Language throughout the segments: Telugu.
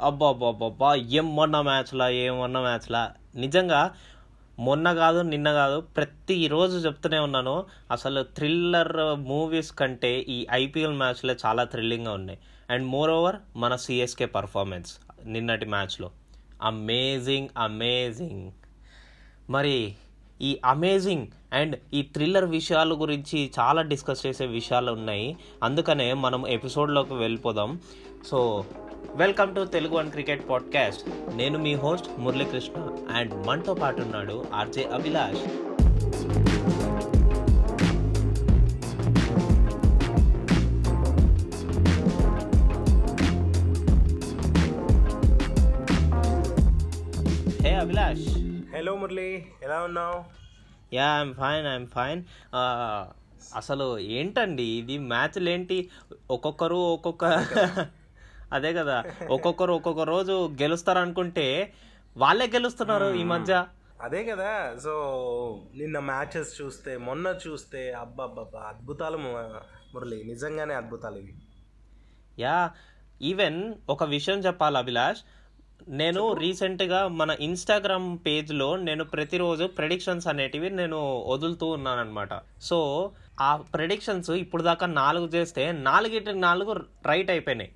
అబ్బా అబ్బా అబ్బా, ఏం మొన్న మ్యాచ్లా ఏం మొన్న మ్యాచ్లా. నిజంగా మొన్న కాదు నిన్న కాదు ప్రతిరోజు చెప్తూనే ఉన్నాను. అసలు థ్రిల్లర్ మూవీస్ కంటే ఈ ఐపీఎల్ మ్యాచ్లే చాలా థ్రిల్లింగ్గా ఉన్నాయి. అండ్ మోర్ ఓవర్ మన సిఎస్కే పర్ఫార్మెన్స్ నిన్నటి మ్యాచ్లో. Amazing amazing. మరి ఈ అమేజింగ్ అండ్ ఈ థ్రిల్లర్ విషయాల గురించి చాలా డిస్కస్ చేసే విషయాలు ఉన్నాయి. అందుకనే మనం ఎపిసోడ్లోకి వెళ్ళిపోదాం. So welcome to Telugu one cricket podcast నేను మీ హోస్ట్ మురళీకృష్ణ అండ్ మనతో పాటు ఉన్నాడు RJ Abhilash. Hey Abhilash. Hello Murali. ఎలా ఉన్నావు? Yeah I'm fine I'm fine అసలు ఏంటండి ఇది? మ్యాచ్లు ఏంటి? ఒక్కొక్కరు ఒక్కొక్క అదే కదా. ఒక్కొక్కరు ఒక్కొక్క రోజు గెలుస్తారు అనుకుంటే వాళ్ళే గెలుస్తున్నారు ఈ మధ్య. అదే కదా. సో నిన్న మ్యాచెస్ చూస్తే మొన్న చూస్తే అబ్బబ్బబ్బా అద్భుతాలు మురళి. నిజంగానే అద్భుతాలు ఇవి. యా ఈవెన్ ఒక విషయం చెప్పాలి అభిలాష్. నేను రీసెంట్గా మన ఇన్స్టాగ్రామ్ పేజ్లో నేను ప్రతిరోజు ప్రెడిక్షన్స్ అనేటివి నేను వదులుతూ ఉన్నాను అనమాట సో ఆ ప్రెడిక్షన్స్ ఇప్పుడు దాకా నాలుగు చేస్తే నాలుగిటి నాలుగు రైట్ అయిపోయినాయి.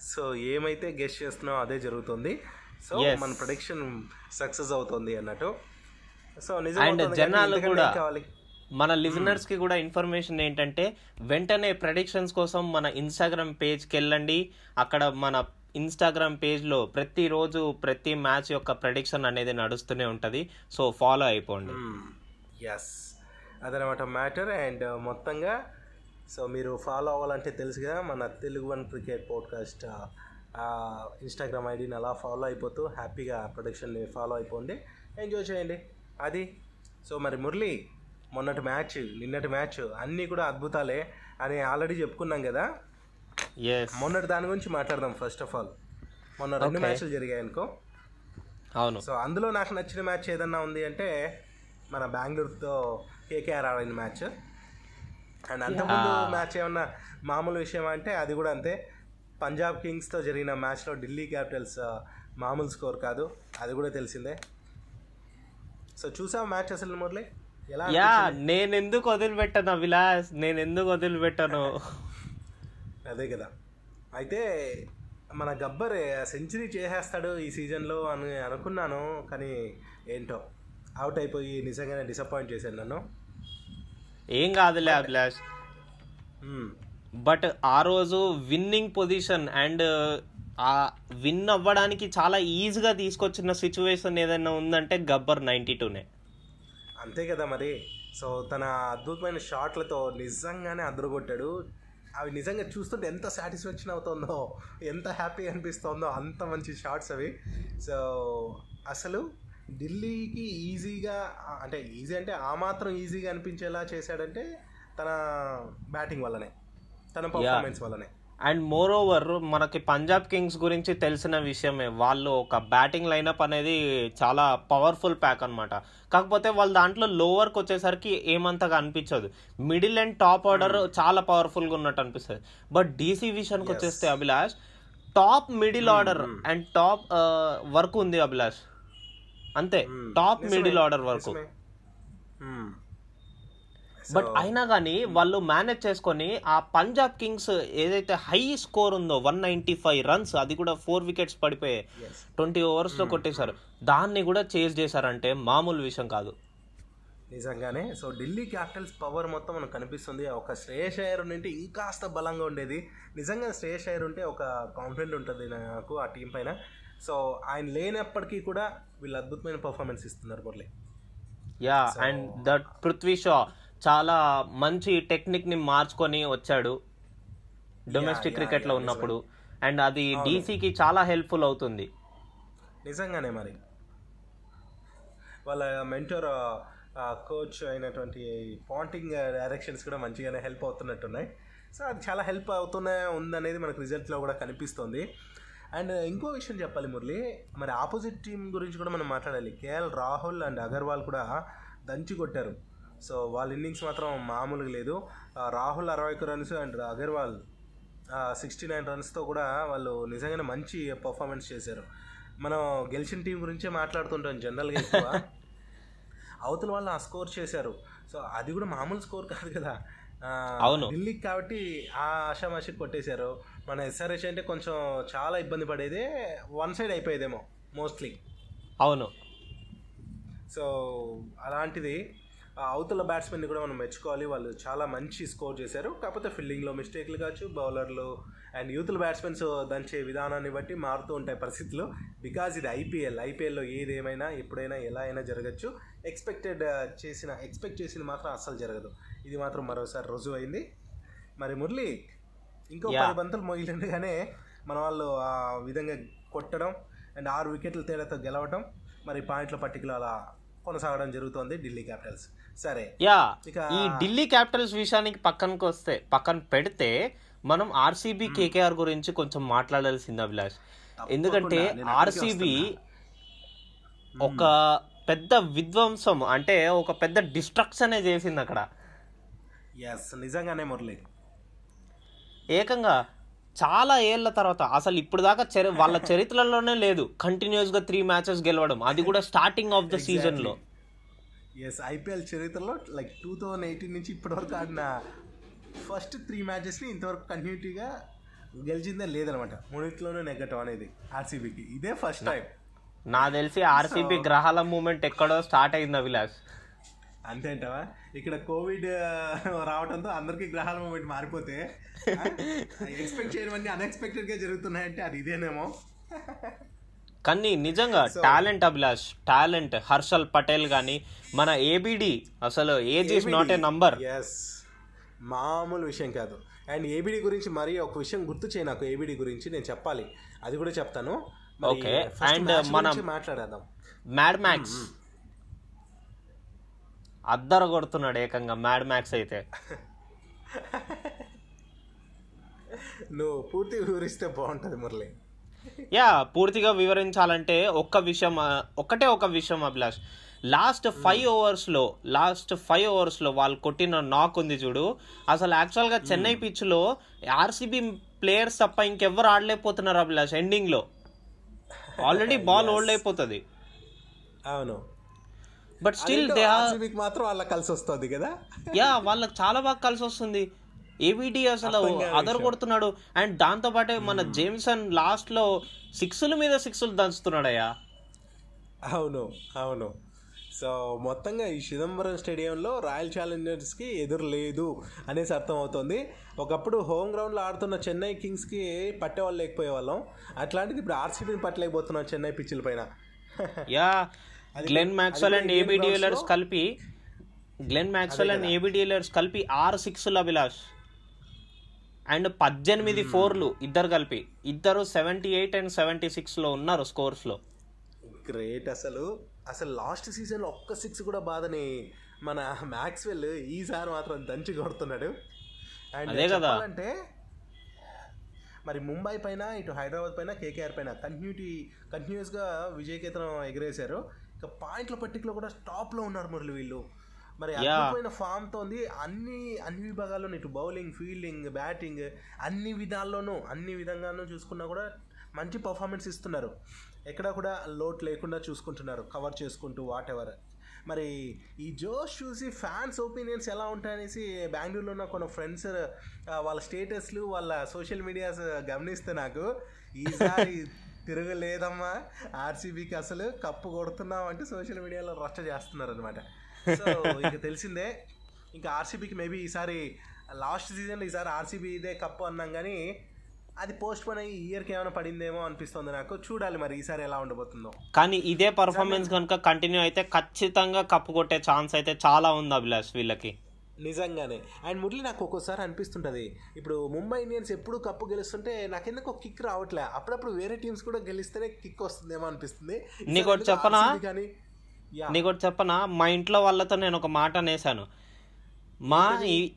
సో ఏమైతే గెస్ట్ చేస్తున్నావు అదే జరుగుతుంది. సో. మన ప్రొడిక్షన్ సక్సెస్ అవుతుంది అన్నట్టు. సో అండ్ జనాలు కూడా మన లిజనర్స్కి కూడా ఇన్ఫర్మేషన్ ఏంటంటే వెంటనే ప్రెడిక్షన్స్ కోసం మన ఇన్స్టాగ్రామ్ పేజ్కి వెళ్ళండి. అక్కడ మన ఇన్స్టాగ్రామ్ పేజ్లో ప్రతిరోజు ప్రతి మ్యాచ్ యొక్క ప్రెడిక్షన్ అనేది నడుస్తూనే ఉంటుంది. సో ఫాలో అయిపోండి. ఎస్ అదనమాట మ్యాటర్ అండ్ మొత్తంగా సో మీరు ఫాలో అవ్వాలంటే తెలుసు కదా మన Telugu one cricket podcast Instagram ఐడిని అలా ఫాలో అయిపోతూ హ్యాపీగా ప్రొడక్షన్ని ఫాలో అయిపోండి. ఎంజాయ్ చేయండి. అది. సో మరి మురళి మొన్నటి మ్యాచ్ నిన్నటి మ్యాచ్ అన్నీ కూడా అద్భుతాలే అని ఆల్రెడీ చెప్పుకున్నాం కదా. మొన్నటి దాని గురించి మాట్లాడదాం ఫస్ట్ ఆఫ్ ఆల్ మొన్న రెండు. మ్యాచ్లు జరిగాయి అనుకో. అవును. సో అందులో నాకు నచ్చిన మ్యాచ్ ఏదన్నా ఉంది అంటే మన బెంగళూరుతో కేకేఆర్ ఆడిన మ్యాచ్ అండ్ అంతకుముందు మ్యాచ్ ఏమన్నా మామూలు విషయం అంటే అది కూడా అంతే. పంజాబ్ కింగ్స్తో జరిగిన మ్యాచ్లో ఢిల్లీ క్యాపిటల్స్ మామూలు స్కోర్ కాదు. అది కూడా తెలిసిందే. సో చూసావు మ్యాచ్ అసలు మురళి? ఎలా యా నేను ఎందుకు వదిలిపెట్టాను అభిలాష్? నేను ఎందుకు వదిలిపెట్టాను? అదే కదా. అయితే మన గబ్బర్ సెంచరీ చేసేస్తాడు ఈ సీజన్లో అని అనుకున్నాను కానీ ఏంటో అవుట్ అయిపోయి నిజంగానే డిసప్పాయింట్ చేశాను నన్ను. ఏం కాదులే అభిలాష్. మ్మ్. బట్ ఆ రోజు విన్నింగ్ పొజిషన్ అండ్ ఆ విన్ అవ్వడానికి చాలా ఈజీగా తీసుకొచ్చిన సిచ్యువేషన్ ఏదైనా ఉందంటే గబ్బర్ నైంటీ టూనే. అంతే కదా మరి. సో తన అద్భుతమైన షాట్లతో నిజంగానే అదరగొట్టాడు. అవి నిజంగా చూస్తుంటే ఎంత సాటిస్ఫాక్షన్ అవుతుందో ఎంత హ్యాపీ అనిపిస్తుందో అంత మంచి షాట్స్ అవి. సో అసలు ఢిల్లీకి ఈజీగా అంటే ఈజీ అంటే ఆ మాత్రం ఈజీగా అనిపించేలా చేశాడంటే తన బ్యాటింగ్ వల్లనే తన పర్ఫార్మెన్స్ వల్లనే. అండ్ మోర్ ఓవర్ మనకి పంజాబ్ కింగ్స్ గురించి తెలిసిన విషయమే వాళ్ళు ఒక బ్యాటింగ్ లైనప్ అనేది చాలా పవర్ఫుల్ ప్యాక్ అన్నమాట. కాకపోతే వాళ్ళ దాంట్లో లోవర్కి వచ్చేసరికి ఏమంతగా అనిపించదు. మిడిల్ అండ్ టాప్ ఆర్డర్ చాలా పవర్ఫుల్గా ఉన్నట్టు అనిపిస్తుంది. బట్ డీసీ విషయానికి వచ్చేస్తే Abhilash top middle order and top work ఉంది అభిలాష్. అంతే. టాప్ మిడిల్ ఆర్డర్ వరకు. బట్ అయినా కానీ వాళ్ళు మేనేజ్ చేసుకొని ఆ పంజాబ్ కింగ్స్ ఏదైతే హై స్కోర్ ఉందో వన్ నైన్టీ ఫైవ్ రన్స్ అది కూడా ఫోర్ వికెట్స్ పడిపోయాయి Yes. ట్వంటీ ఓవర్స్లో కొట్టేశారు. దాన్ని కూడా చేజ్ చేశారంటే మామూలు విషయం కాదు. నిజంగానే. సో ఢిల్లీ క్యాపిటల్స్ పవర్ మొత్తం మనకు కనిపిస్తుంది. ఒక శ్రేయస్ అయ్యర్ ఉంటే ఇంకాస్త బలంగా ఉండేది. నిజంగా శ్రేయస్ అయ్యర్ ఉంటే ఒక కాన్ఫిడెంట్ ఉంటుంది నాకు ఆ టీం పైన. సో ఆయన లేనప్పటికీ కూడా వీళ్ళు అద్భుతమైన పర్ఫార్మెన్స్ ఇస్తున్నారు Murali. Yeah and that Prithvi Shaw చాలా మంచి టెక్నిక్ని మార్చుకొని వచ్చాడు డొమెస్టిక్ క్రికెట్లో ఉన్నప్పుడు. అండ్ అది డీసీకి చాలా హెల్ప్ఫుల్ అవుతుంది. నిజంగానే మరి. వాళ్ళ మెంటర్ కోచ్ అయినటువంటి పాంటింగ్ డైరెక్షన్స్ కూడా మంచిగానే హెల్ప్ అవుతున్నట్టున్నాయి. సో అది చాలా హెల్ప్ అవుతూనే ఉందనేది మనకు రిజల్ట్లో కూడా కనిపిస్తుంది. అండ్ ఇంకో విషయం చెప్పాలి మురళి. మరి ఆపోజిట్ టీం గురించి కూడా మనం మాట్లాడాలి. కేఎల్ రాహుల్ అండ్ అగర్వాల్ కూడా దంచి కొట్టారు. సో వాళ్ళ ఇన్నింగ్స్ మాత్రం మామూలుగా లేదు. రాహుల్ అరవై ఒక్క runs and Agarwal sixty nine రన్స్తో కూడా వాళ్ళు నిజంగానే మంచి పర్ఫార్మెన్స్ చేశారు. మనం గెలిచిన టీం గురించే మాట్లాడుతుంటాం జనరల్గా ఎక్కువ. అవతల వాళ్ళు ఆ స్కోర్ చేశారు. సో అది కూడా మామూలు స్కోర్ కాదు కదా. అవును. ఢిల్లీకి కాబట్టి ఆ ఆషామాషి కొట్టేశారు. మన ఎస్ఆర్హెచ్ అంటే కొంచెం చాలా ఇబ్బంది పడేదే వన్ సైడ్ అయిపోయేదేమో మోస్ట్లీ. అవును. సో అలాంటిది ఆ అవతల బ్యాట్స్మెన్ని కూడా మనం మెచ్చుకోవాలి. వాళ్ళు చాలా మంచి స్కోర్ చేశారు. కాకపోతే ఫీల్డింగ్లో మిస్టేక్లు కావచ్చు బౌలర్లు అండ్ యూత్ల బ్యాట్స్మెన్స్ దంచే విధానాన్ని బట్టి మారుతూ ఉంటాయి పరిస్థితులు. బికాజ్ ఇది ఐపీఎల్ ఐపీఎల్లో ఏది ఏమైనా ఎప్పుడైనా ఎలా అయినా జరగచ్చు. ఎక్స్పెక్టెడ్ చేసిన ఎక్స్పెక్ట్ చేసింది మాత్రం అస్సలు జరగదు. ఇది మాత్రం మరోసారి రుజువు అయింది. మరి మురళి ఇంకో. పది బంతులు మొగిలిండగానే మన వాళ్ళు ఆ విధంగా కొట్టడం అండ్ ఆరు వికెట్ల తేడాతో గెలవడం మరి పాయింట్ల పట్టికలో అలా కొనసాగడం జరుగుతోంది ఢిల్లీ క్యాపిటల్స్. సరే. యా ఇక- ఈ ఢిల్లీ క్యాపిటల్స్ విషయానికి పక్కనకి వస్తే పక్కన పెడితే మనం ఆర్సీబీ కేకేఆర్ గురించి కొంచెం మాట్లాడాల్సింది అభిలాష్. ఎందుకంటే ఆర్సీబీ ఒక పెద్ద విధ్వంసం అంటే ఒక పెద్ద డిస్ట్రక్షనే చేసింది అక్కడ. ఎస్ నిజంగానే మురళి. ఏకంగా చాలా ఏళ్ళ తర్వాత అసలు ఇప్పుడు దాకా చరి వాళ్ళ చరిత్రలోనే లేదు కంటిన్యూస్గా త్రీ మ్యాచెస్ గెలవడం. అది కూడా స్టార్టింగ్ ఆఫ్ ద సీజన్లో ఎస్ ఐపీఎల్ చరిత్రలో లైక్ టూ థౌజండ్ ఎయిటీన్ నుంచి ఇప్పటివరకు ఆడిన ఫస్ట్ త్రీ మ్యాచెస్ని ఇంతవరకు కంటిన్యూటీగా గెలిచిందే లేదనమాట. మూడింటిలోనే నెగ్గటం అనేది ఆర్సీబీకి ఇదే ఫస్ట్ టైం నా తెలిసి ఆర్సీబీ గ్రహాల మూమెంట్ ఎక్కడో స్టార్ట్ అయింది అభిలాష్. అంతే అంటావా? ఇక్కడ కోవిడ్ రావడంతో అందరికీ గ్రహాల మూమెంట్ మారిపోతే ఎక్స్పెక్ట్ చేయనివన్నీ అన్ఎక్స్పెక్టెడ్గా జరుగుతున్నాయంటే అది ఇదేనేమో. కానీ నిజంగా టాలెంట్ అభిలాష్ టాలెంట్ హర్షల్ పటేల్ కానీ మన ఏబిడి అసలు age is not a number yes మామూలు విషయం కాదు. అండ్ ఏబిడి గురించి మరి ఒక విషయం గుర్తు చేయి నాకు ఏబిడి గురించి నేను చెప్పాలి. అది కూడా చెప్తాను. And match మనం- మాట్లాడేద్దాం. మ్యాడ్ మ్యాక్స్ అద్దర కొడుతున్నాడు ఏకంగా మ్యాడ్ మ్యాక్స్ అయితే. నువ్వు పూర్తి వివరిస్తే బాగుంటుంది మురళి. యా పూర్తిగా వివరించాలంటే ఒక్క విషయం ఒక్కటే ఒక విషయం అభిలాష్. లాస్ట్ ఫైవ్ ఓవర్స్లో లాస్ట్ ఫైవ్ ఓవర్స్లో వాళ్ళు కొట్టిన నాక్ ఉంది చూడు. అసలు యాక్చువల్గా చెన్నై పిచ్లో ఆర్సీబీ ప్లేయర్స్ తప్ప ఇంకెవ్వరు ఆడలేకపోతున్నారు అభిలాష్ ఎండింగ్లో ఆల్రెడీ బాల్ ఓల్డ్ అయిపోతుంది. అవును. బట్ స్టిల్ దే ఆర్సీబీకి మాత్రం అలా కలిసి వస్తుంది కదా? యా వాళ్ళకి చాలా బాగా కలిసి వస్తుంది. ఏబిడి అసలు అదర్ కొడుతున్నాడు. అండ్ దాంతో పాటే మన జేమ్సన్ లాస్ట్లో సిక్స్ల మీద సిక్స్లు దంచుతున్నాడయ్యా. అవును అవును. సో మొత్తంగా ఈ చిదంబరం స్టేడియంలో రాయల్ ఛాలెంజర్స్కి ఎదురు లేదు అనేసి అర్థం అవుతుంది ఒకప్పుడు హోమ్ గ్రౌండ్లో ఆడుతున్న చెన్నై కింగ్స్కి పట్టేవాళ్ళు లేకపోయే వాళ్ళం అట్లాంటిది ఇప్పుడు ఆర్సీబీని పట్టలేకపోతున్నాం చెన్నై పిచ్చుల పైన. Yeah Glenn Maxwell and AB de Villiers కలిపి Glenn Maxwell and AB de Villiers కలిపి ఆరు సిక్స్లు అభిలాష్. అండ్ పద్దెనిమిది ఫోర్లు ఇద్దరు కలిపి. ఇద్దరు సెవెంటీ ఎయిట్ అండ్ సెవెంటీ సిక్స్లో ఉన్నారు స్కోర్స్లో గ్రేట్ అసలు. అసలు లాస్ట్ సీజన్లో ఒక్క సిక్స్ కూడా బాధని మన మ్యాక్స్వెల్ ఈసారి మాత్రం దంచి కొడుతున్నాడు. అండ్ అదే కదా. చెప్పాలంటే మరి ముంబై పైన ఇటు హైదరాబాద్ పైన కేకేఆర్ పైన కంటిన్యూటీ కంటిన్యూస్గా విజయకేతనం ఎగరేశారు. ఇక పాయింట్ల పట్టికలో కూడా టాప్లో ఉన్నారు మురళి వీళ్ళు. మరి. అద్భుతమైన ఫామ్తో ఉంది అన్ని అన్ని విభాగాల్లోనూ ఇటు బౌలింగ్ ఫీల్డింగ్ బ్యాటింగ్ అన్ని విధాల్లోనూ అన్ని విధంగానూ చూసుకున్నా కూడా మంచి పర్ఫార్మెన్స్ ఇస్తున్నారు. ఎక్కడ కూడా లోటు లేకుండా చూసుకుంటున్నారు కవర్ చేసుకుంటూ వాట్ ఎవర్ మరి ఈ జోష్ చూసి ఫ్యాన్స్ ఒపీనియన్స్ ఎలా ఉంటాయనేసి బెంగళూరులో ఉన్న కొన్ని ఫ్రెండ్స్ వాళ్ళ స్టేటస్లు వాళ్ళ సోషల్ మీడియాస్ గమనిస్తే నాకు ఈసారి తిరగలేదమ్మా. ఆర్సీబీకి అసలు కప్పు కొడుతున్నాం అంటే సోషల్ మీడియాలో రచ్చ చేస్తున్నారు అనమాట సో ఇక తెలిసిందే ఇంకా ఆర్సీబీకి మేబీ ఈసారి లాస్ట్ సీజన్లో ఈసారి ఆర్సీబీ ఇదే కప్పు అన్నాం కానీ అది పోస్ట్ పోన్ అయ్యి ఇయర్కి ఏమైనా పడిందేమో అనిపిస్తుంది నాకు. చూడాలి మరి ఈసారి ఎలా ఉండబోతుందో. కానీ ఇదే పర్ఫార్మెన్స్ కనుక కంటిన్యూ అయితే ఖచ్చితంగా కప్పు కొట్టే ఛాన్స్ అయితే చాలా ఉంది అభిలాష్ వీళ్ళకి. నిజంగానే. అండ్ మురళి నాకు ఒక్కోసారి అనిపిస్తుంటుంది. ఇప్పుడు ముంబై ఇండియన్స్ ఎప్పుడు కప్పు గెలుస్తుంటే నాకెందుకు ఒక కిక్ రావట్లే. అప్పుడప్పుడు వేరే టీమ్స్ కూడా గెలిస్తేనే కిక్ వస్తుందేమో అనిపిస్తుంది. నీకు చెప్పనా? నీకు ఒకటి చెప్పనా? మా ఇంట్లో వాళ్ళతో నేను ఒక మాట అనేసాను మా ఈ-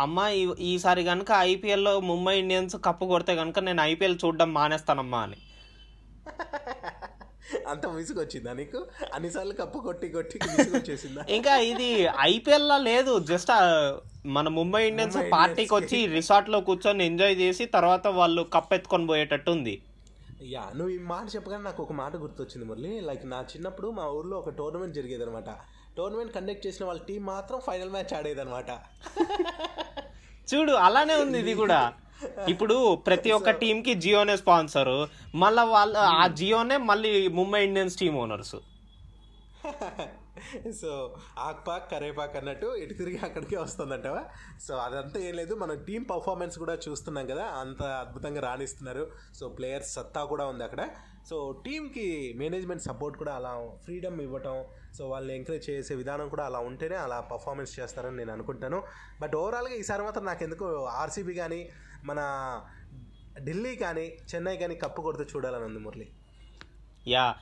అమ్మ ఈసారి కనుక ఐపీఎల్లో ముంబై ఇండియన్స్ కప్పు కొడితే కనుక నేను ఐపీఎల్ చూడడం మానేస్తానమ్మా అని. అంత విసుగు వచ్చిందా నీకు? అన్నిసార్లు కప్పు కొట్టి కొట్టి వచ్చేసిందా ఇంకా ఇది ఐపీఎల్ లా లేదు. జస్ట్ మన ముంబై ఇండియన్స్ పార్టీకి వచ్చి రిసార్ట్లో కూర్చొని ఎంజాయ్ చేసి తర్వాత వాళ్ళు కప్ ఎత్తుకొని పోయేటట్టు ఉంది. యా నువ్వు ఈ మాట చెప్పగానే నాకు ఒక మాట గుర్తొచ్చింది మురళి. లైక్ నా చిన్నప్పుడు మా ఊర్లో ఒక టోర్నమెంట్ జరిగేది అనమాట టోర్నమెంట్ కండక్ట్ చేసిన వాళ్ళ టీం మాత్రం ఫైనల్ మ్యాచ్ ఆడేదన్నమాట చూడు అలానే ఉంది ఇది కూడా. ఇప్పుడు ప్రతి ఒక్క టీం కి జియోనే స్పాన్సర్ మళ్ళా వాళ్ళ ఆ జియోనే మళ్ళీ Mumbai Indians team owners so ఆక్పాక్ కరేపాక్ అన్నట్టు ఇటు తిరిగి అక్కడికే వస్తుందంటవా? సో అదంతా ఏం లేదు. మనం టీం పర్ఫార్మెన్స్ కూడా చూస్తున్నాం కదా. అంత అద్భుతంగా రాణిస్తున్నారు. సో ప్లేయర్స్ సత్తా కూడా ఉంది అక్కడ. సో టీంకి మేనేజ్మెంట్ సపోర్ట్ కూడా అలా ఫ్రీడమ్ ఇవ్వటం సో వాళ్ళని ఎంకరేజ్ చేసే విధానం కూడా అలా ఉంటేనే అలా పర్ఫార్మెన్స్ చేస్తారని నేను అనుకుంటాను. బట్ ఓవరాల్గా ఈసారి మాత్రం నాకు ఎందుకు ఆర్సీబీ కానీ మన ఢిల్లీ కానీ చెన్నై కానీ కప్పు కొడుతూ చూడాలని ఉంది మురళి. Yeah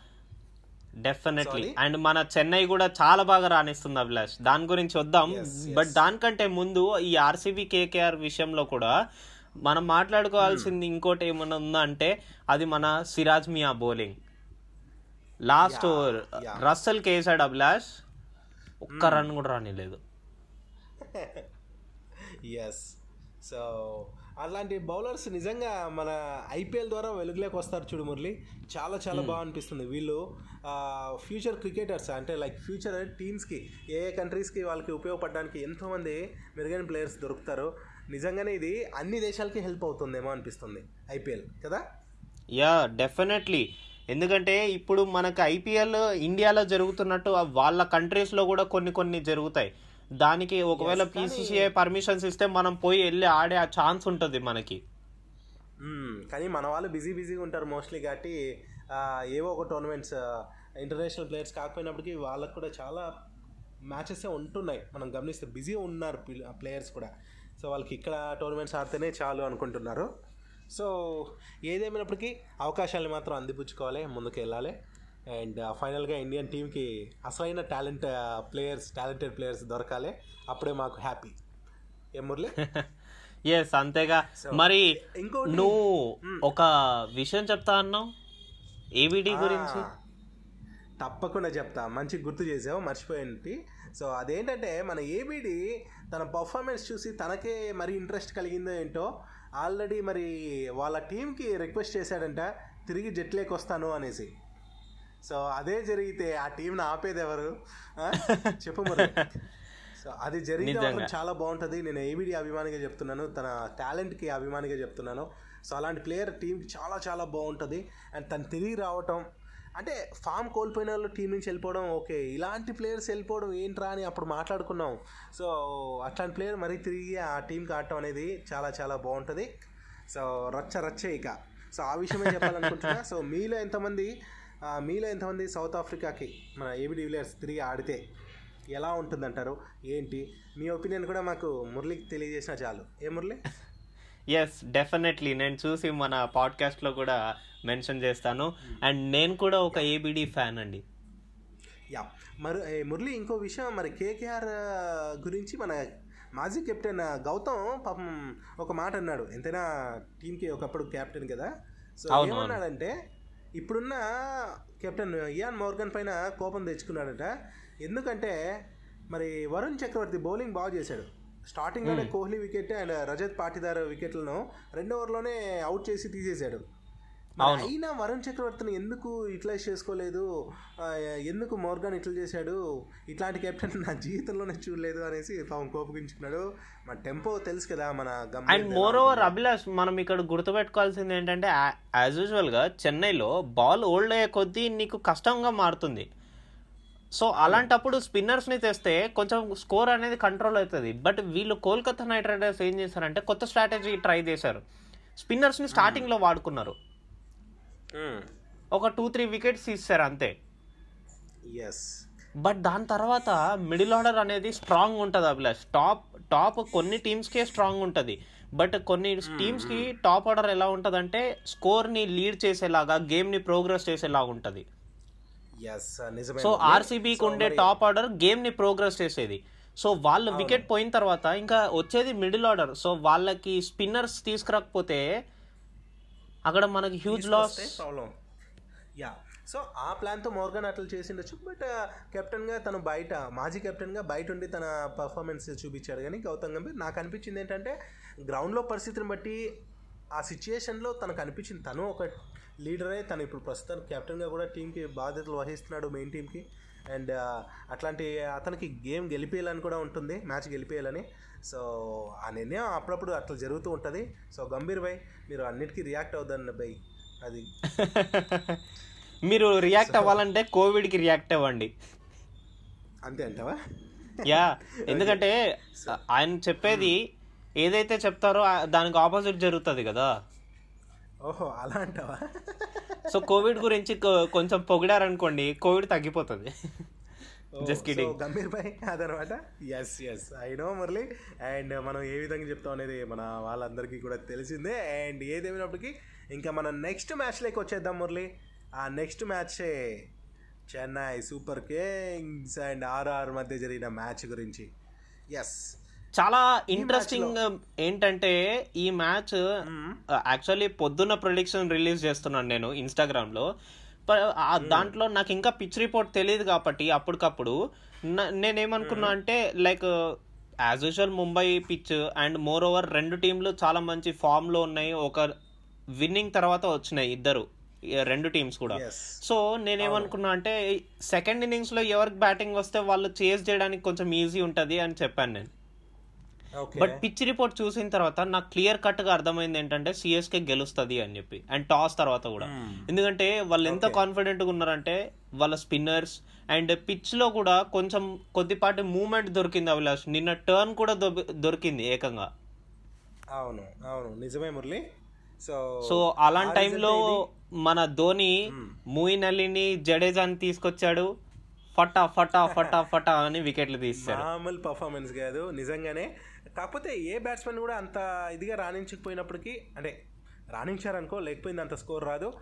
definitely? అండ్ మన చెన్నై కూడా చాలా బాగా రాణిస్తుంది అభిలాష్. దాని గురించి వద్దాం. బట్ దానికంటే ముందు ఈ ఆర్సీబీ కేకేఆర్ విషయంలో కూడా మనం మాట్లాడుకోవాల్సింది ఇంకోటి ఏమన్నా ఉందా అంటే అది మన Siraj Miya bowling. Last over. Russell కేసాడు Abhilash. ఒక్క రన్ కూడా రానిలేదు. ఎస్ సో అలాంటి బౌలర్స్ నిజంగా మన ఐపీఎల్ ద్వారా వెలుగులోకి వస్తారు చూడు మురళి. చాలా చాలా బాగా అనిపిస్తుంది వీళ్ళు ఫ్యూచర్ క్రికెటర్స్ అంటే లైక్ ఫ్యూచర్ టీమ్స్కి ఏ ఏ కంట్రీస్కి వాళ్ళకి ఉపయోగపడడానికి ఎంతోమంది మెరుగైన ప్లేయర్స్ దొరుకుతారు నిజంగానే ఇది అన్ని దేశాలకి హెల్ప్ అవుతుందేమో అనిపిస్తుంది ఐపీఎల్ కదా? యా డెఫినెట్లీ ఎందుకంటే ఇప్పుడు మనకు ఐపీఎల్ ఇండియాలో జరుగుతున్నట్టు వాళ్ళ కంట్రీస్లో కూడా కొన్ని కొన్ని జరుగుతాయి. దానికి ఒకవేళ పీసీసీఐ పర్మిషన్స్ ఇస్తే మనం పోయి వెళ్ళి ఆడే ఆ ఛాన్స్ ఉంటుంది మనకి. మ్మ్. కానీ మన వాళ్ళు బిజీ బిజీగా ఉంటారు మోస్ట్లీ కాబట్టి ఏవో ఒక టోర్నమెంట్స్ ఇంటర్నేషనల్ ప్లేయర్స్ కాకపోయినప్పటికీ వాళ్ళకు కూడా చాలా మ్యాచెస్ ఉంటున్నాయి. మనం గమనిస్తే బిజీ ఉన్నారు ప్లేయర్స్ కూడా. సో వాళ్ళకి ఇక్కడ టోర్నమెంట్స్ ఆడితేనే చాలు అనుకుంటున్నారు. సో ఏదేమైనప్పటికీ అవకాశాలు మాత్రం అందిపుచ్చుకోవాలి ముందుకు వెళ్ళాలి అండ్ ఫైనల్గా ఇండియన్ టీంకి అసలైన టాలెంట్ ప్లేయర్స్ టాలెంటెడ్ ప్లేయర్స్ దొరకాలి. అప్పుడే మాకు హ్యాపీ. ఏ మురళి? ఎస్ అంతేగా. మరి ఇంకోటి- నువ్వు ఒక విషయం చెప్తా అన్నావు? ఏబిడి గురించి? తప్పకుండా చెప్తా. మంచి గుర్తు చేసావు మర్చిపోయింది సో అదేంటంటే మన ఏబిడి తన పర్ఫార్మెన్స్ చూసి తనకే మరి ఇంట్రెస్ట్ కలిగిందో ఏంటో ఆల్రెడీ మరి వాళ్ళ టీంకి రిక్వెస్ట్ చేశాడంట తిరిగి జట్లేకి వస్తాను అనేసి. సో అదే జరిగితే ఆ టీంని ఆపేది ఎవరు? చెప్పు మరి. సో అది జరిగితే మాత్రం. చాలా బాగుంటుంది. నేను ఏబిడి అభిమానిగా చెప్తున్నాను. తన టాలెంట్కి అభిమానిగా చెప్తున్నాను. సో అలాంటి ప్లేయర్ టీంకి చాలా చాలా బాగుంటుంది. అండ్ తను తిరిగి రావటం అంటే ఫామ్ కోల్పోయిన వాళ్ళు టీం నుంచి వెళ్ళిపోవడం ఓకే ఇలాంటి ప్లేయర్స్ వెళ్ళిపోవడం ఏంట్రా అని అప్పుడు మాట్లాడుకున్నాం. సో అట్లాంటి ప్లేయర్ మరీ తిరిగి ఆ టీంకి ఆడటం అనేది చాలా చాలా బాగుంటుంది. సో రచ్చ రచ్చే ఇక. సో ఆ విషయమే చెప్పాలనుకుంటున్నా. సో మీలో ఎంతమంది మీలో ఎంతమంది సౌత్ ఆఫ్రికాకి మన ఏబి డివిలియర్స్ తిరిగి ఆడితే ఎలా ఉంటుందంటారు? ఏంటి? మీ ఒపీనియన్ కూడా మాకు మురళికి తెలియజేసినా చాలు. ఏ మురళి? ఎస్ డెఫినెట్లీ నేను చూసి మన పాడ్కాస్ట్లో కూడా మెన్షన్ చేస్తాను. అండ్ నేను కూడా ఒక ఏబిడి ఫ్యాన్ అండి. యా. మరి మురళి ఇంకో విషయం. మరి కేకేఆర్ గురించి మన మాజీ కెప్టెన్ గౌతమ్ పాపం ఒక మాట అన్నాడు. ఎంతైనా టీంకి ఒకప్పుడు కెప్టెన్ కదా. సో. ఏమన్నాడంటే ఇప్పుడున్న కెప్టెన్ ఇయాన్ మోర్గన్ పైన కోపం తెచ్చుకున్నాడట. ఎందుకంటే మరి వరుణ్ చక్రవర్తి బౌలింగ్ బాగా చేశాడు. స్టార్టింగ్లోనే కోహ్లీ వికెట్ అండ్ రజత్ పాటిదార్ వికెట్లను రెండు ఓవర్లోనే అవుట్ చేసి తీసేశాడు. అయినా వరుణ్ చక్రవర్తిని ఎందుకు యూటిలైజ్ చేసుకోలేదు? ఎందుకు మోర్గాన్ ఇట్లా చేశాడు? ఇట్లాంటి కెప్టెన్ నా జీవితంలోనే చూడలేదు అనేసి పాపం కోపగించుకున్నాడు. మన టెంపో తెలుసు కదా మన అండ్ మోర్ ఓవర్ అభిలాష్ మనం ఇక్కడ గుర్తుపెట్టుకోవాల్సింది ఏంటంటే యాజ్ యూజువల్గా చెన్నైలో బాల్ ఓల్డ్ అయ్యే కొద్దీ నీకు కష్టంగా మారుతుంది. సో అలాంటప్పుడు స్పిన్నర్స్ని తెస్తే కొంచెం స్కోర్ అనేది కంట్రోల్ అవుతుంది. బట్ వీళ్ళు కోల్కతా నైట్ రైడర్స్ ఏం చేశారంటే కొత్త స్ట్రాటజీ ట్రై చేశారు. స్పిన్నర్స్ని స్టార్టింగ్లో వాడుకున్నారు. ఒక టూ త్రీ వికెట్స్ ఇస్తారు అంతే. ఎస్ బట్ దాని తర్వాత మిడిల్ ఆర్డర్ అనేది స్ట్రాంగ్ ఉంటుంది అభిలాష్. టాప్ టాప్ కొన్ని టీమ్స్కే స్ట్రాంగ్ ఉంటుంది. బట్ కొన్ని టీమ్స్కి టాప్ ఆర్డర్ ఎలా ఉంటుంది అంటే స్కోర్ని లీడ్ చేసేలాగా గేమ్ని ప్రోగ్రెస్ చేసేలాగా ఉంటుంది. సో ఆర్సీబీకి ఉండే టాప్ ఆర్డర్ గేమ్ని ప్రోగ్రెస్ చేసేది. సో వాళ్ళు వికెట్ పోయిన తర్వాత ఇంకా వచ్చేది మిడిల్ ఆర్డర్ సో వాళ్ళకి స్పిన్నర్స్ తీసుకురాకపోతే అక్కడ మనకి huge loss problem yeah so ఆ ప్లాన్తో మోర్గన్ అట్లా చేసిండొచ్చు. బట్ కెప్టెన్గా తను బయట మాజీ కెప్టెన్గా బయట ఉండి తన పర్ఫార్మెన్స్ చూపించాడు. కానీ గౌతమ్ గంభీర్ నాకు అనిపించింది ఏంటంటే గ్రౌండ్లో పరిస్థితిని బట్టి ఆ సిచ్యుయేషన్లో తనకు అనిపించింది. తను ఒక లీడరే తను ఇప్పుడు ప్రస్తుతం కెప్టెన్గా కూడా టీంకి బాధ్యతలు వహిస్తున్నాడు మెయిన్ టీంకి అండ్ అట్లాంటి అతనికి గేమ్ గెలిపేయాలని కూడా ఉంటుంది మ్యాచ్ గెలిపేయాలని. సో ఆ నిర్ణయం అప్పుడప్పుడు అట్లా జరుగుతూ ఉంటుంది. సో గంభీర్ భాయ్ మీరు అన్నిటికీ రియాక్ట్ అవుదాన్ని భయ్. అది. మీరు రియాక్ట్ అవ్వాలంటే కోవిడ్కి రియాక్ట్ అవ్వండి. అంతే అంటావా? యా ఎందుకంటే ఆయన చెప్పేది ఏదైతే చెప్తారో దానికి ఆపోజిట్ జరుగుతుంది కదా. ఓహో అలా అంటావా సో కోవిడ్ గురించి కొంచెం పొగిడారనుకోండి కోవిడ్ తగ్గిపోతుంది. జస్ట్ కిడింగ్ గంభీర్ భాయ్ అదనమాట yes yes I know Murali. And మనం ఏ విధంగా చెప్తాం అనేది మన వాళ్ళందరికీ కూడా తెలిసిందే. అండ్ ఏదేమైనప్పటికీ ఇంకా మనం నెక్స్ట్ మ్యాచ్లోకి వచ్చేద్దాం మురళి. ఆ next మ్యాచే Chennai Super Kings and RR మధ్య జరిగిన మ్యాచ్ గురించి. ఎస్ చాలా ఇంట్రెస్టింగ్ ఏంటంటే ఈ మ్యాచ్ యాక్చువల్లీ పొద్దున్న ప్రొడిక్షన్ రిలీజ్ చేస్తున్నాను నేను ఇన్స్టాగ్రామ్లో దాంట్లో నాకు ఇంకా పిచ్ రిపోర్ట్ తెలియదు కాబట్టి అప్పటికప్పుడు నేనేమనుకున్నా అంటే like as usual Mumbai pitch and moreover రెండు టీంలు చాలా మంచి ఫామ్లో ఉన్నాయి. ఒక విన్నింగ్ తర్వాత వచ్చినాయి ఇద్దరు రెండు టీమ్స్ కూడా. సో నేనేమనుకున్నా అంటే సెకండ్ ఇన్నింగ్స్లో ఎవరికి బ్యాటింగ్ వస్తే వాళ్ళు చేస్ చేయడానికి కొంచెం ఈజీ ఉంటది అని చెప్పాను నేను. బట్ పిచ్ రిపోర్ట్ చూసిన తర్వాత నాకు క్లియర్ కట్గా అర్థమైంది ఏంటంటే సిఎస్కే గెలుస్తుంది అని చెప్పి. అండ్ టాస్ తర్వాత కూడా. ఎందుకంటే వాళ్ళు ఎంత కాన్ఫిడెంట్గా ఉన్నారంటే వాళ్ళ స్పిన్నర్స్ అండ్ పిచ్లో కూడా కొంచెం కొద్దిపాటి మూమెంట్ దొరికింది అభిలాష్. నిన్న టర్న్ కూడా దొరికింది ఏకంగా. అవును అవును. నిజమే మురళి. సో సో అలాంటి టైంలో మన ధోని మూయిన్ అలీని జడేజాని తీసుకొచ్చాడు. ఫటా ఫటా ఫటా ఫటా అని వికెట్లు తీశారు. మామూలు పర్ఫార్మెన్స్ కాదు నిజంగానే. కాకపోతే ఏ బ్యాట్స్మెన్ కూడా అంత ఇదిగా రాణించకపోయినప్పటికీ అంటే రాణించారనుకో లేకపోయింది అంత స్కోర్ రాదు.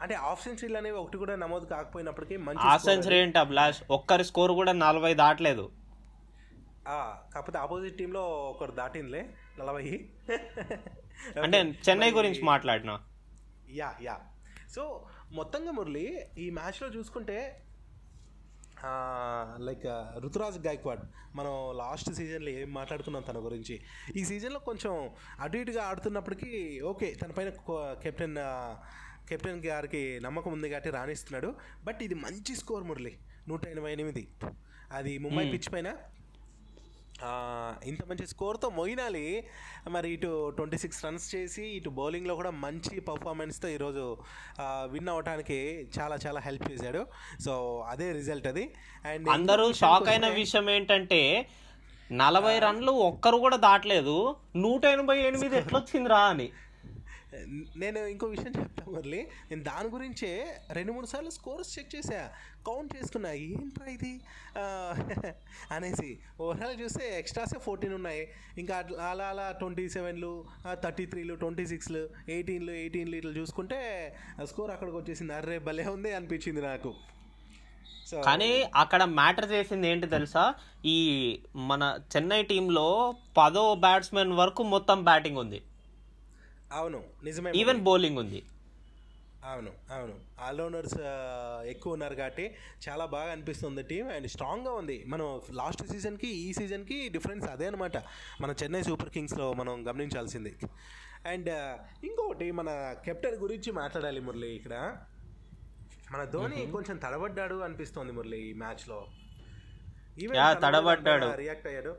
అంటే ఆఫ్ సెంచరీలు అనేవి ఒకటి కూడా నమోదు కాకపోయినప్పటికీ మంచి ఆ score సెంచరీ ఏంటి అభిలాష్ ఒక్కరి స్కోర్ కూడా నలభై దాటలేదు. కాకపోతే ఆపోజిట్ టీంలో ఒకరు దాటిందిలే నలభై. అంటే చెన్నై గురించి మాట్లాడినా? Yeah yeah. సో మొత్తంగా మురళి ఈ మ్యాచ్లో చూసుకుంటే లైక్ ఋతురాజ్ గైక్వాడ్ మనం లాస్ట్ సీజన్లో ఏం మాట్లాడుకున్నాం తన గురించి. ఈ సీజన్లో కొంచెం అటు ఇటుగా ఆడుతున్నప్పటికీ ఓకే తన పైన కెప్టెన్ కెప్టెన్ గారికి నమ్మకం ఉంది కాబట్టి రాణిస్తున్నాడు. బట్ ఇది మంచి స్కోర్ మురళి నూట ఎనభై ఎనిమిది. అది ముంబై పిచ్ పైన ఇంత మంచి స్కోర్తో మొయినాలి. మరి ఇటు ట్వంటీ సిక్స్ రన్స్ చేసి ఇటు బౌలింగ్లో కూడా మంచి పర్ఫార్మెన్స్తో ఈరోజు విన్ అవడానికి చాలా చాలా హెల్ప్ చేశాడు. సో అదే రిజల్ట్ అది. అండ్ అందరూ షాక్ అయిన విషయం ఏంటంటే నలభై రన్లు ఒక్కరు కూడా దాటలేదు. నూట ఎనభై ఎనిమిది ఎట్లొచ్చిందిరా అని. నేను ఇంకో విషయం చెప్తాను మురళి. నేను దాని గురించే రెండు మూడు సార్లు స్కోర్స్ చెక్ చేసా కౌంట్ చేసుకున్నా ఏంట్రా ఇది? అనేసి. ఓవరాల్ చూస్తే ఎక్స్ట్రాసే ఫోర్టీన్ ఉన్నాయి. ఇంకా అట్లా అలా అలా ట్వంటీ సెవెన్లు థర్టీ త్రీలు ట్వంటీ సిక్స్లు ఎయిటీన్లు ఎయిటీన్లు ఇట్లా చూసుకుంటే స్కోర్ అక్కడికి వచ్చేసింది. అర్రే భలే ఉంది అనిపించింది నాకు. సో కానీ అక్కడ మ్యాటర్ చేసింది ఏంటి తెలుసా? ఈ మన చెన్నై టీంలో పదో బ్యాట్స్మెన్ వరకు మొత్తం బ్యాటింగ్ ఉంది. అవును నిజమే ఈవెన్ బౌలింగ్ ఉంది. అవును అవును. ఆల్రౌండర్స్ ఎక్కువ ఉన్నారు కాబట్టి చాలా బాగా అనిపిస్తుంది టీం అండ్ స్ట్రాంగ్గా ఉంది. మనం లాస్ట్ సీజన్కి ఈ సీజన్కి డిఫరెన్స్ అదే అనమాట మన చెన్నై సూపర్ కింగ్స్లో మనం గమనించాల్సింది. అండ్ ఇంకొకటి మన కెప్టెన్ గురించి మాట్లాడాలి మురళి ఇక్కడ. మన ధోని కొంచెం తడబడ్డాడు అనిపిస్తోంది మురళి ఈ మ్యాచ్లో యా, తడబడ్డాడు. రియాక్ట్ అయ్యాడు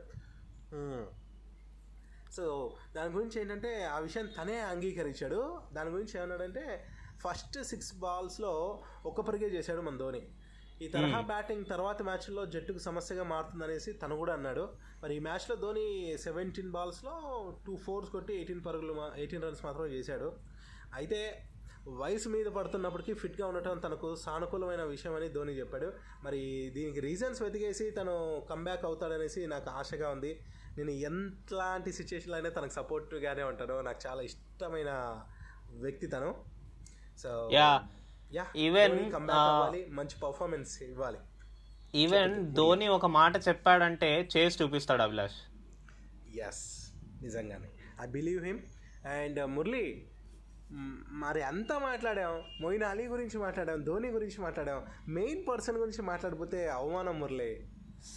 సో దాని గురించి ఏంటంటే ఆ విషయం తనే అంగీకరించాడు. దాని గురించి ఏమన్నాడంటే ఫస్ట్ సిక్స్ బాల్స్లో ఒక్క పరిగే చేశాడు మన ధోని. ఈ తరహా బ్యాటింగ్ తర్వాత మ్యాచ్లో జట్టుకు సమస్యగా మారుతుందనేసి తను కూడా అన్నాడు. మరి ఈ మ్యాచ్లో ధోని సెవెంటీన్ బాల్స్లో టూ ఫోర్స్ కొట్టి ఎయిటీన్ పరుగులు ఎయిటీన్ రన్స్ మాత్రమే చేశాడు. అయితే వయసు మీద పడుతున్నప్పటికీ ఫిట్గా ఉండటం తనకు సానుకూలమైన విషయం అని ధోని చెప్పాడు. మరి దీనికి రీజన్స్ వెతికేసి తను కంబ్యాక్ అవుతాడనేసి నాకు ఆశగా ఉంది. నేను ఎంతలాంటి సిచ్యువేషన్లో అయినా తనకు సపోర్ట్గానే ఉంటాను నాకు చాలా ఇష్టమైన వ్యక్తి తను. So yeah. అవ్వాలి మంచి పర్ఫార్మెన్స్ ఇవ్వాలి. ఈవెన్ ధోని ఒక మాట చెప్పాడంటే చేసి చూపిస్తాడు అభిలాష్. ఎస్ నిజంగానే. I believe him and Murali మరి అంతా మాట్లాడాం. మొయిన్ అలీ గురించి మాట్లాడాం ధోని గురించి మాట్లాడాం. మెయిన్ పర్సన్ గురించి మాట్లాడిపోతే అవమానం మురళి.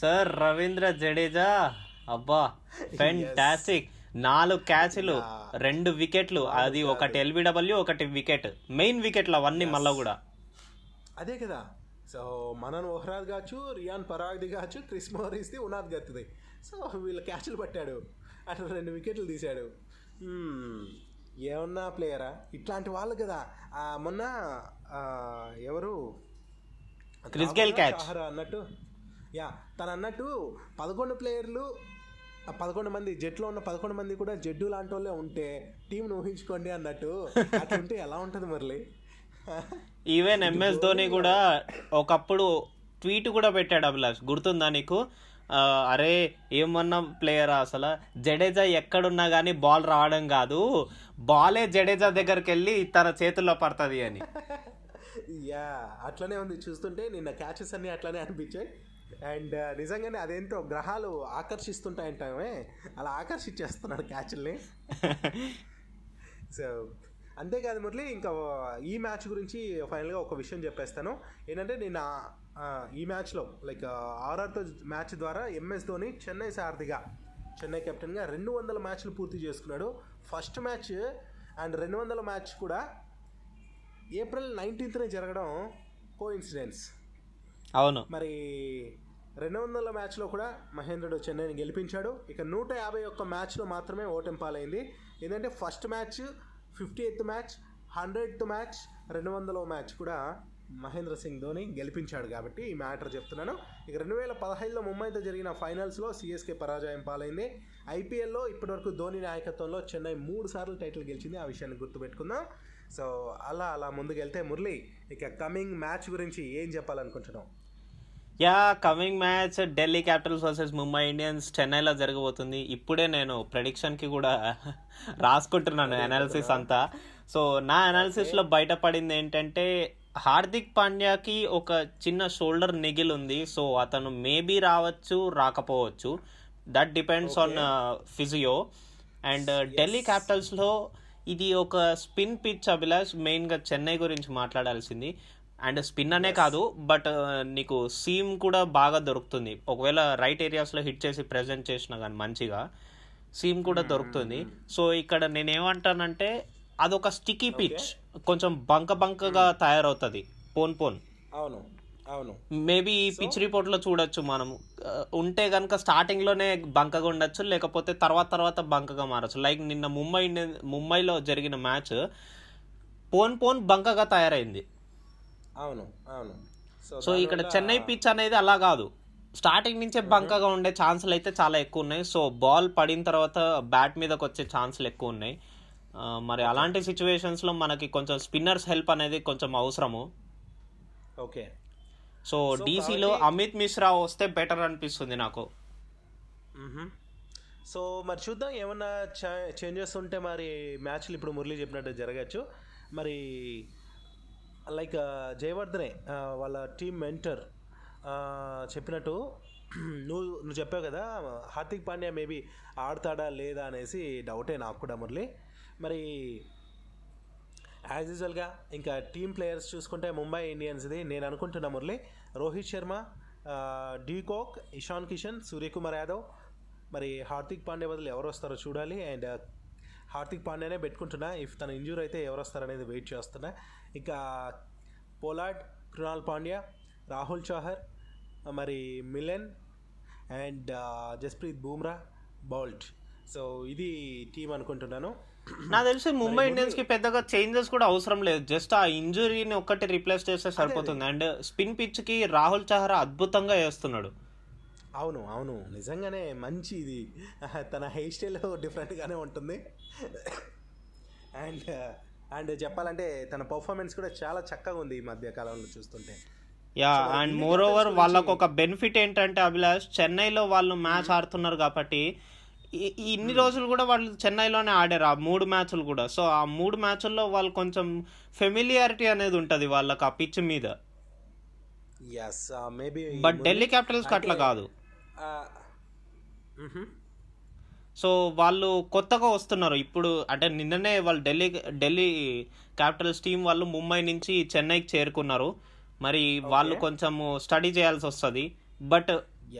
సార్ రవీంద్ర జడేజా. అబ్బా ఫెంటాస్టిక్ నాలుగు క్యాచ్లు రెండు వికెట్లు అది ఒకటి ఎల్బిడబ్ల్యూ ఒకటి వికెట్ మెయిన్ వికెట్లు అవన్నీ మళ్ళా కూడా. అదే కదా. సో మనన్ ఓహ్రాద్ కావచ్చు రియాన్ పరాగ్ది కావచ్చు క్రిస్ మోరీస్ది ఉనాద్ గత్తిది. సో వీళ్ళ క్యాచ్లు పట్టాడు. అట్లా రెండు వికెట్లు తీశాడు. మ్మ్. ఏమన్నా ప్లేయరా? ఇట్లాంటి వాళ్ళు కదా. మొన్న ఎవరు? Chris Gayle. చాహరా అన్నట్టు. యా తను అన్నట్టు పదకొండు ప్లేయర్లు పదకొండు మంది జట్లో ఉన్న పదకొండు మంది కూడా జడ్డు లాంటి వాళ్ళే ఉంటే టీంను ఊహించుకోండి అన్నట్టు. అట్లుంటే ఎలా ఉంటుంది మురళి? ఈవెన్ ఎంఎస్ ధోని కూడా ఒకప్పుడు ట్వీట్ కూడా పెట్టాడు అభిలాష్. గుర్తుందా నీకు? అరే ఏమన్నా ప్లేయరా అసలు? జడేజా ఎక్కడున్నా కానీ బాల్ రావడం కాదు. బాలే జడేజా దగ్గరికి వెళ్ళి తన చేతుల్లో పడుతుంది అని. యా అట్లనే ఉంది. చూస్తుంటే నిన్న క్యాచెస్ అన్ని అట్లనే అనిపించాయి. అండ్ నిజంగానే అదేంటో గ్రహాలు ఆకర్షిస్తుంటాయంటామే అలా ఆకర్షించేస్తున్నాడు క్యాచ్ల్ని. సో అంతేకాదు మురళి ఇంకా ఈ మ్యాచ్ గురించి ఫైనల్గా ఒక విషయం చెప్పేస్తాను. ఏంటంటే నిన్న ఆ, ఈ మ్యాచ్లో లైక్ ఆర్ఆర్తో మ్యాచ్ ద్వారా ఎంఎస్ ధోని చెన్నై సారథిగా చెన్నై కెప్టెన్గా రెండు వందల మ్యాచ్లు పూర్తి చేసుకున్నాడు. ఫస్ట్ మ్యాచ్ అండ్ రెండు వందల మ్యాచ్ కూడా ఏప్రిల్ నైన్టీన్త్నే జరగడం కో ఇన్సిడెన్స్ అవును. మరి రెండు వందల మ్యాచ్లో కూడా మహేంద్రుడు చెన్నైని గెలిపించాడు. ఇక నూట యాభై ఒక్క మ్యాచ్లో మాత్రమే ఓటమి పాలైంది ఏంటంటే first match fifty eighth match hundred match రెండు వందల మ్యాచ్ కూడా మహేంద్ర సింగ్ ధోని గెలిపించాడు కాబట్టి ఈ మ్యాటర్ చెప్తున్నాను. ఇక రెండు వేల పదహైదులో ముంబైతో జరిగిన ఫైనల్స్లో సిఎస్కే పరాజయం పాలైంది. ఐపీఎల్లో ఇప్పటివరకు ధోని నాయకత్వంలో చెన్నై మూడు సార్లు టైటిల్ గెలిచింది. ఆ విషయాన్ని గుర్తుపెట్టుకుందాం. సో అలా అలా ముందుకెళ్తే మురళి ఇక కమింగ్ మ్యాచ్ గురించి ఏం చెప్పాలనుకుంటున్నాం yeah coming match Delhi Capitals versus Mumbai Indians చెన్నైలో జరగబోతుంది. ఇప్పుడే నేను ప్రెడిక్షన్కి కూడా రాసుకుంటున్నాను అనాలిసిస్ అంతా. సో నా అనాలిసిస్లో బయటపడింది ఏంటంటే హార్దిక్ పాండ్యాకి ఒక చిన్న షోల్డర్ నిగిల్ ఉంది. సో అతను మేబీ రావచ్చు రాకపోవచ్చు. That depends on physio and Delhi క్యాపిటల్స్లో ఇది ఒక స్పిన్ పిచ్ అభిలాష్ మెయిన్గా చెన్నై గురించి మాట్లాడాల్సింది. అండ్ స్పిన్ అనే కాదు బట్ నీకు సీమ్ కూడా బాగా దొరుకుతుంది. ఒకవేళ రైట్ ఏరియాస్లో హిట్ చేసి ప్రెజెంట్ చేసినా కానీ మంచిగా సీమ్ కూడా దొరుకుతుంది. సో ఇక్కడ నేనేమంటానంటే అదొక స్టికీ పిచ్. కొంచెం బంక బంకగా తయారవుతుంది. పోన్ పోన్. అవును అవును. మేబీ ఈ పిచ్ రిపోర్ట్లో చూడొచ్చు మనం. ఉంటే కనుక స్టార్టింగ్లోనే బంకగా ఉండొచ్చు లేకపోతే తర్వాత తర్వాత బంకగా మారచ్చు. లైక్ నిన్న ముంబై ముంబైలో జరిగిన మ్యాచ్ పోన్ పోన్ బంకగా తయారైంది. అవును అవును. సో ఇక్కడ చెన్నై పిచ్ అనేది అలా కాదు. స్టార్టింగ్ నుంచే బంకగా ఉండే ఛాన్సులు అయితే చాలా ఎక్కువ ఉన్నాయి. సో బాల్ పడిన తర్వాత బ్యాట్ మీదకి వచ్చే ఛాన్సులు ఎక్కువ ఉన్నాయి. మరి అలాంటి సిచ్యువేషన్స్లో మనకి కొంచెం స్పిన్నర్స్ హెల్ప్ అనేది కొంచెం అవసరము. ఓకే. సో డీసీలో అమిత్ మిశ్రా వస్తే బెటర్ అనిపిస్తుంది నాకు. సో మరి చూద్దాం ఏమన్నా చేంజెస్ ఉంటే మరి మ్యాచ్లు ఇప్పుడు మురళి చెప్పినట్టు జరగచ్చు. మరి లైక్ జయవర్ధనే వాళ్ళ టీం మెంటర్ చెప్పినట్టు నువ్వు నువ్వు చెప్పావు కదా హార్దిక్ పాండ్యా మేబీ ఆడతాడా లేదా అనేసి డౌటే నాకు కూడా మురళి. మరి యాజ్ యూజువల్గా ఇంకా టీమ్ ప్లేయర్స్ చూసుకుంటే ముంబై ఇండియన్స్ది నేను అనుకుంటున్నా మురళి. రోహిత్ శర్మ డీకోక్ ఇషాన్ కిషన్ సూర్యకుమార్ యాదవ్. మరి హార్దిక్ పాండ్యా బదులు ఎవరు వస్తారో చూడాలి. అండ్ హార్దిక్ పాండ్యానే పెట్టుకుంటున్నా. ఇఫ్ తన ఇంజూర్ అయితే ఎవరు వస్తారనేది వెయిట్ చేస్తున్నా. ఇంకా పోలాడ్ కృణాల్ పాండ్యా రాహుల్ చౌహర్ మరి Milne and Jasprit Bumrah Boult so ఇది టీం అనుకుంటున్నాను. నాకు తెలిసి ముంబై ఇండియన్స్కి పెద్దగా చేంజెస్ కూడా అవసరం లేదు. జస్ట్ ఆ ఇంజురీని ఒక్కటి రిప్లేస్ చేస్తే సరిపోతుంది. అండ్ స్పిన్ పిచ్కి రాహుల్ చహరా అద్భుతంగా వేస్తున్నాడు. అవును అవును. నిజంగానే మంచి ఇది. తన హెయిర్ స్టైల్ డిఫరెంట్గానే ఉంటుంది. అండ్ అండ్ చెప్పాలంటే తన పర్ఫార్మెన్స్ కూడా చాలా చక్కగా ఉంది ఈ మధ్య కాలంలో చూస్తుంటే. యా అండ్ మోర్ ఓవర్ వాళ్ళకు ఒక బెనిఫిట్ ఏంటంటే అభిలాష్ చెన్నైలో వాళ్ళు మ్యాచ్ ఆడుతున్నారు కాబట్టి ఇన్ని రోజులు కూడా వాళ్ళు చెన్నైలోనే ఆడారు ఆ మూడు మ్యాచ్లు కూడా. సో ఆ మూడు మ్యాచ్ల్లో వాళ్ళు కొంచెం ఫెమిలియారిటీ అనేది ఉంటుంది వాళ్ళకి ఆ పిచ్ మీద. బట్ ఢిల్లీ క్యాపిటల్స్ అట్లా కాదు. సో వాళ్ళు కొత్తగా వస్తున్నారు. ఇప్పుడు అంటే నిన్ననే వాళ్ళు ఢిల్లీ ఢిల్లీ క్యాపిటల్స్ టీం వాళ్ళు ముంబై నుంచి చెన్నైకి చేరుకున్నారు. మరి వాళ్ళు కొంచెం స్టడీ చేయాల్సి వస్తుంది. బట్.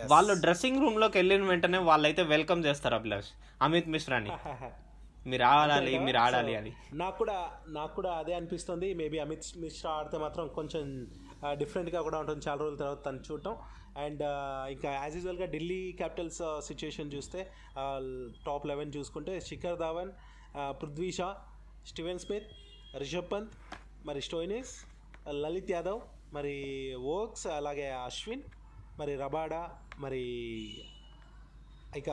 వాళ్ళు డ్రెస్సింగ్ రూమ్లోకి వెళ్ళిన వెంటనే వాళ్ళైతే వెల్కమ్ చేస్తారు అభిలాష్. అమిత్ మిశ్రాని. మీరు ఆడాలి మీరు ఆడాలి అని. నాకు కూడా నాకు కూడా అదే అనిపిస్తుంది. మేబీ అమిత్ మిశ్రా ఆడితే మాత్రం కొంచెం డిఫరెంట్గా కూడా ఉంటుంది. చాలా రోజుల తర్వాత తను చూడటం. అండ్ ఇంకా యాజ్ యూజువల్గా ఢిల్లీ క్యాపిటల్స్ సిచ్యుయేషన్ చూస్తే టాప్ లెవెన్ చూసుకుంటే శిఖర్ ధావన్ పృథ్వీ షా స్టీవెన్ స్మిత్ రిషబ్ పంత్ మరి స్టోయినిస్ లలిత్ యాదవ్ మరి ఓక్స్ అలాగే అశ్విన్ మరి రబాడా మరి ఇక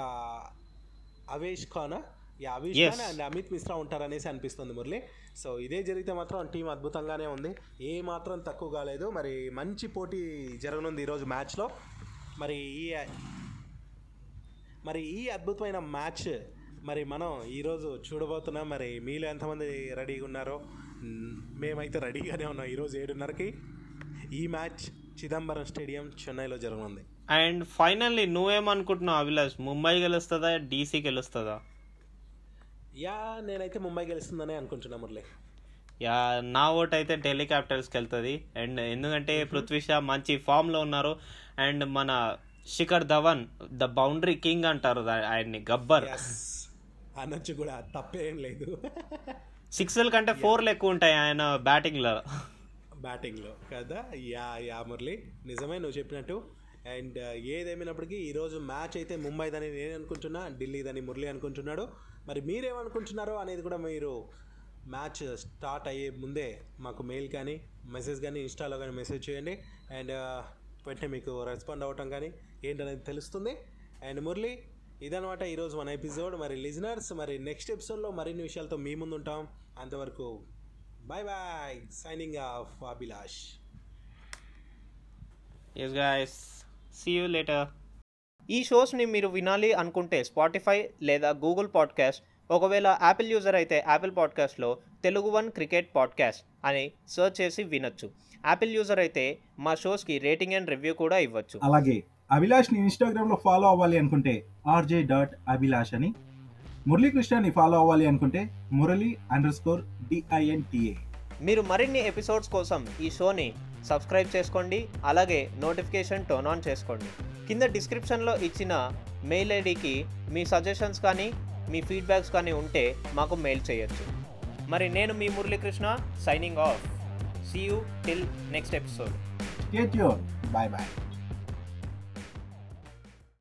అవేష్ ఖానా. ఈ అవేష్. ఖాన్ అండ్ అమిత్ మిశ్రా ఉంటారనేసి అనిపిస్తుంది మురళి. సో ఇదే జరిగితే మాత్రం టీం అద్భుతంగానే ఉంది. ఏ మాత్రం తక్కువ కాలేదు. మరి మంచి పోటీ జరగనుంది ఈరోజు మ్యాచ్లో. మరి ఈ మరి ఈ అద్భుతమైన మ్యాచ్ మరి మనం ఈరోజు చూడబోతున్నాం. మరి మీలో ఎంతమంది రెడీగా ఉన్నారో? మేమైతే రెడీగానే ఉన్నాం ఈరోజు ఏడున్నరకి. ఈ మ్యాచ్ చిదంబరం స్టేడియం చెన్నైలో జరగనుంది. అండ్ ఫైనల్లీ నువ్వేమనుకుంటున్నావు అభిలాష్? ముంబై గెలుస్తుందా? డీసీ గెలుస్తుందా? యా నేనైతే ముంబై గెలుస్తుందనే అనుకుంటున్నా మురళి. యా నా ఓట్ అయితే ఢిల్లీ క్యాపిటల్స్కి వెళ్తుంది. అండ్ ఎందుకంటే పృథ్వీ షా మంచి ఫామ్లో ఉన్నారు. అండ్ మన Shikhar Dhawan the boundary king అంటారు ఆయన్ని గబ్బర్. అనొచ్చు కూడా తప్పేం లేదు. సిక్స్ల కంటే ఫోర్లు ఎక్కువ ఉంటాయి ఆయన బ్యాటింగ్లో. బ్యాటింగ్లో. కదా? Yeah yeah Murali. నిజమే నువ్వు చెప్పినట్టు. అండ్ ఏదేమైనప్పటికీ ఈరోజు మ్యాచ్ అయితే ముంబైదని నేను అనుకుంటున్నా ఢిల్లీదని మురళి అనుకుంటున్నాడు. మరి మీరేమనుకుంటున్నారో అనేది కూడా మీరు మ్యాచ్ స్టార్ట్ అయ్యే ముందే మాకు మెయిల్ కానీ మెసేజ్ కానీ ఇన్స్టాలో కానీ మెసేజ్ చేయండి. అండ్ వెంటనే మీకు రెస్పాండ్ అవ్వటం కానీ ఏంటనేది తెలుస్తుంది. అండ్ మురళి ఇదనమాట ఈరోజు మన ఎపిసోడ్. మరి లిజనర్స్ మరి నెక్స్ట్ ఎపిసోడ్లో మరిన్ని విషయాలతో మీ ముందు ఉంటాం అంతవరకు bye bye signing off Abhilash. Yes guys see you later ఈ షోస్ని మీరు వినాలి అనుకుంటే స్పాటిఫై లేదా గూగుల్ పాడ్కాస్ట్ ఒకవేళ యాపిల్ యూజర్ అయితే యాపిల్ పాడ్కాస్ట్లో తెలుగు వన్ క్రికెట్ పాడ్కాస్ట్ అని సెర్చ్ చేసి వినొచ్చు. యాపిల్ యూజర్ అయితే మా షోస్కి రేటింగ్ అండ్ రివ్యూ కూడా ఇవ్వచ్చు. అలాగే అభిలాష్ని ఇన్స్టాగ్రామ్లో ఫాలో అవ్వాలి అనుకుంటే ఆర్జే డాట్ అభిలాష్ అని మురళీకృష్ణని ఫాలో అవ్వాలి అనుకుంటే మురళి అండర్ స్కోర్ డిఐఎన్టీఏ మీరు మరిన్ని ఎపిసోడ్స్ కోసం ఈ షోని సబ్స్క్రైబ్ చేసుకోండి అలాగే నోటిఫికేషన్ టర్న్ ఆన్ చేసుకోండి. కింద డిస్క్రిప్షన్లో ఇచ్చిన మెయిల్ ఐడికి మీ సజెషన్స్ కానీ మీ ఫీడ్బ్యాక్స్ కానీ ఉంటే మాకు మెయిల్ చేయొచ్చు. మరి నేను మీ Muralikrishna signing off. See you till next episode bye bye